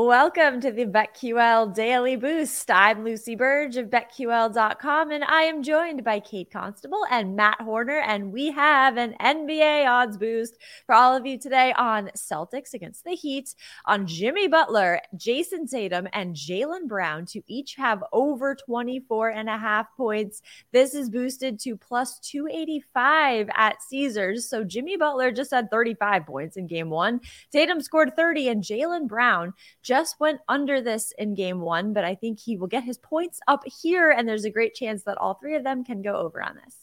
Welcome to the BetQL Daily Boost. I'm Lucy Burge of BetQL.com, and I am joined by Kate Constable and Matt Horner, and we have an NBA odds boost for all of you today on Celtics against the Heat, on Jimmy Butler, Jayson Tatum, and Jaylen Brown to each have over 24 and a half points. This is boosted to plus 285 at Caesars. So Jimmy Butler just had 35 points in game one. Tatum scored 30, and Jaylen Brown just went under this in game one, but I think he will get his points up here, and there's a great chance that all three of them can go over on this.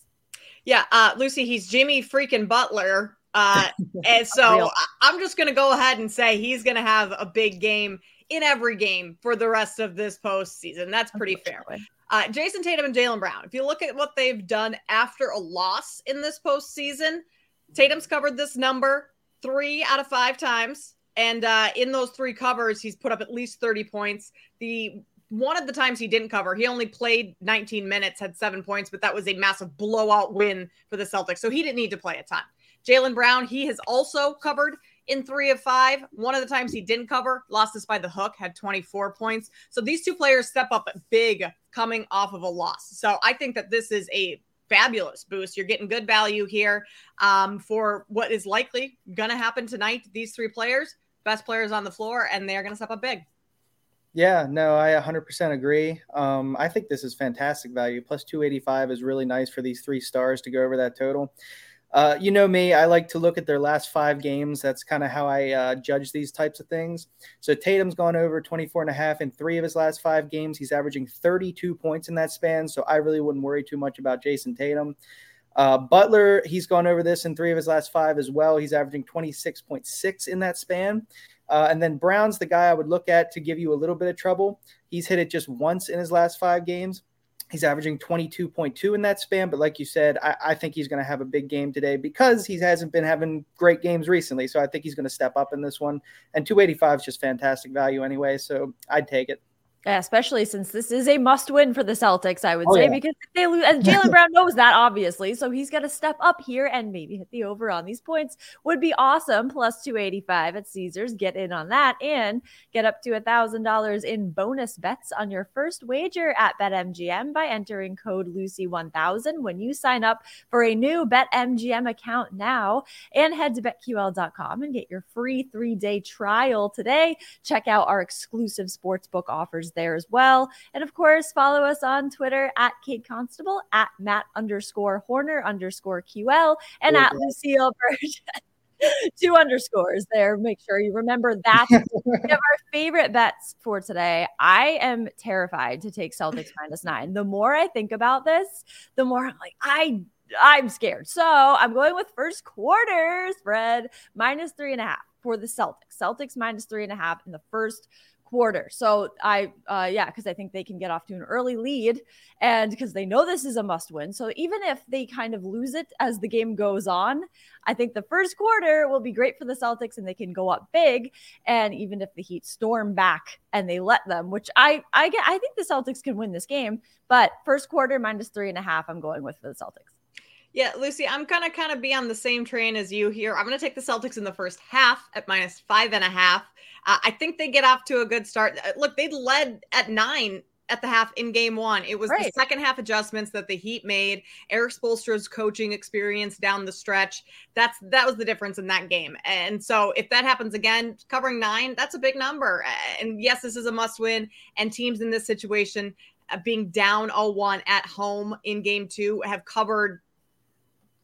Yeah, uh, Lucy, he's Jimmy freaking Butler. Uh, and so I'm just going to go ahead and say he's going to have a big game in every game for the rest of this postseason. That's pretty fair. Uh, Jayson Tatum and Jaylen Brown. If you look at what they've done after a loss in this postseason, Tatum's covered this number three out of five times. And uh, in those three covers, he's put up at least 30 points. The one of the times he didn't cover, he only played 19 minutes, had seven points, but that was a massive blowout win for the Celtics. So he didn't need to play a ton. Jaylen Brown, he has also covered in three of five. One of the times he didn't cover, lost this by the hook, had 24 points. So these two players step up big coming off of a loss. So I think that this is a fabulous boost. You're getting good value here um, for what is likely going to happen tonight. These three players best players on the floor, and they're going to step up big. Yeah, no, I 100% agree. Um, I think this is fantastic value. Plus 285 is really nice for these three stars to go over that total. Uh, you know me, I like to look at their last five games. That's kind of how I uh, judge these types of things. So Tatum's gone over 24 and a half in three of his last five games. He's averaging 32 points in that span. So I really wouldn't worry too much about Jayson Tatum. Uh, Butler, he's gone over this in three of his last five as well. He's averaging 26.6 in that span. Uh, and then Brown's the guy I would look at to give you a little bit of trouble. He's hit it just once in his last five games. He's averaging 22.2 in that span. But like you said, I, I think he's going to have a big game today because he hasn't been having great games recently. So I think he's going to step up in this one. And 285 is just fantastic value anyway. So I'd take it. Yeah, especially since this is a must win for the Celtics, I would oh, say, yeah. because if they lose, and Jaylen Brown knows that obviously, so he's got to step up here and maybe hit the over on these points would be awesome. Plus 285 at Caesars, get in on that and get up to a thousand dollars in bonus bets on your first wager at BetMGM by entering code Lucy1000 when you sign up for a new BetMGM account now. And head to BetQL.com and get your free three day trial today. Check out our exclusive sportsbook offers there as well. And of course, follow us on Twitter at Kate Constable, at Matt underscore Horner underscore QL, and at Lucille Burge. Two underscores there. Make sure you remember that. we have our favorite bets for today. I am terrified to take Celtics minus nine. The more I think about this, the more I'm like, I I'm scared. So I'm going with first quarter spread minus three and a half for the Celtics. Celtics minus three and a half in the first quarter. So I, uh, yeah, because I think they can get off to an early lead and because they know this is a must win. So even if they kind of lose it as the game goes on, I think the first quarter will be great for the Celtics and they can go up big. And even if the Heat storm back and they let them, which I, I get, I think the Celtics can win this game, but first quarter minus three and a half, I'm going with for the Celtics. Yeah, Lucy, I'm gonna kind of be on the same train as you here. I'm gonna take the Celtics in the first half at minus five and a half. Uh, I think they get off to a good start. Uh, look, they led at nine at the half in game one. It was right. the second half adjustments that the Heat made. Erik Spoelstra's coaching experience down the stretch. That's that was the difference in that game. And so if that happens again, covering nine, that's a big number. And yes, this is a must win. And teams in this situation uh, being down 0-1 at home in game two have covered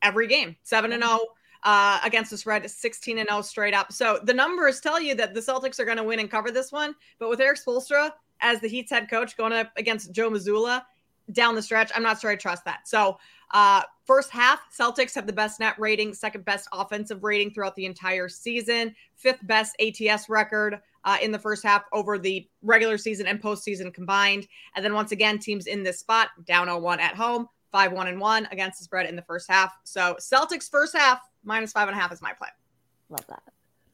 every game, 7 and 0 uh, against the spread, 16 and 0 straight up. So the numbers tell you that the Celtics are going to win and cover this one. But with Erik Spoelstra as the Heat's head coach going up against Joe Mazzulla down the stretch, I'm not sure I trust that. So uh, first half, Celtics have the best net rating, second best offensive rating throughout the entire season, fifth best ATS record. Uh, in the first half over the regular season and postseason combined. And then once again, teams in this spot down 0 1 at home, five one and one against the spread in the first half. So Celtics first half minus five and a half is my play. Love that.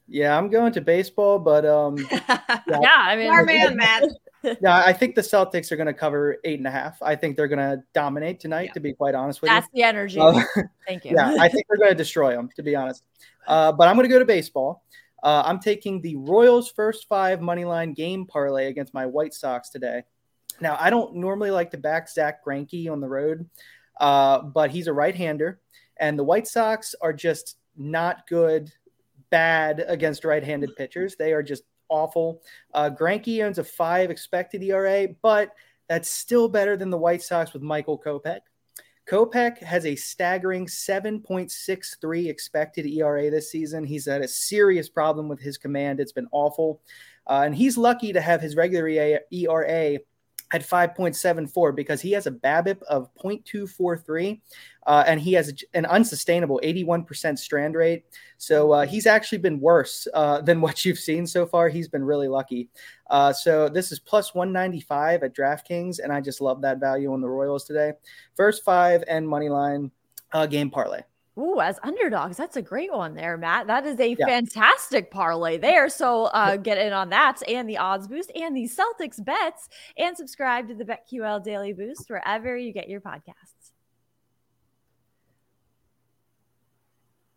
Yeah, I'm going to baseball, but um, yeah, yeah I mean, our man, Matt. yeah, I think the Celtics are going to cover eight and a half. I think they're going to dominate tonight. Yeah. To be quite honest with That's you, that's the energy. Uh, Thank you. Yeah, I think they're going to destroy them. To be honest, uh, but I'm going to go to baseball. Uh, I'm taking the Royals first five money line game parlay against my White Sox today. Now, I don't normally like to back Zack Greinke on the road, uh, but he's a right-hander, and the White Sox are just not good, bad against right-handed pitchers. They are just awful. Uh, Greinke owns a five expected ERA, but that's still better than the White Sox with Michael Kopech. Kopech has a staggering 7.63 expected ERA this season. He's had a serious problem with his command. It's been awful. Uh, and he's lucky to have his regular ERA at 5.74 because he has a BABIP of 0.243 uh, and he has an unsustainable 81% strand rate. So uh, he's actually been worse uh, than what you've seen so far. He's been really lucky. Uh, so this is plus 195 at DraftKings, and I just love that value on the Royals today. First five and money line uh, game parlay. Ooh, as underdogs, that's a great one there, Matt. That is a yeah. fantastic parlay there. So uh, get in on that and the odds boost and the Celtics bets and subscribe to the BetQL Daily Boost wherever you get your podcasts.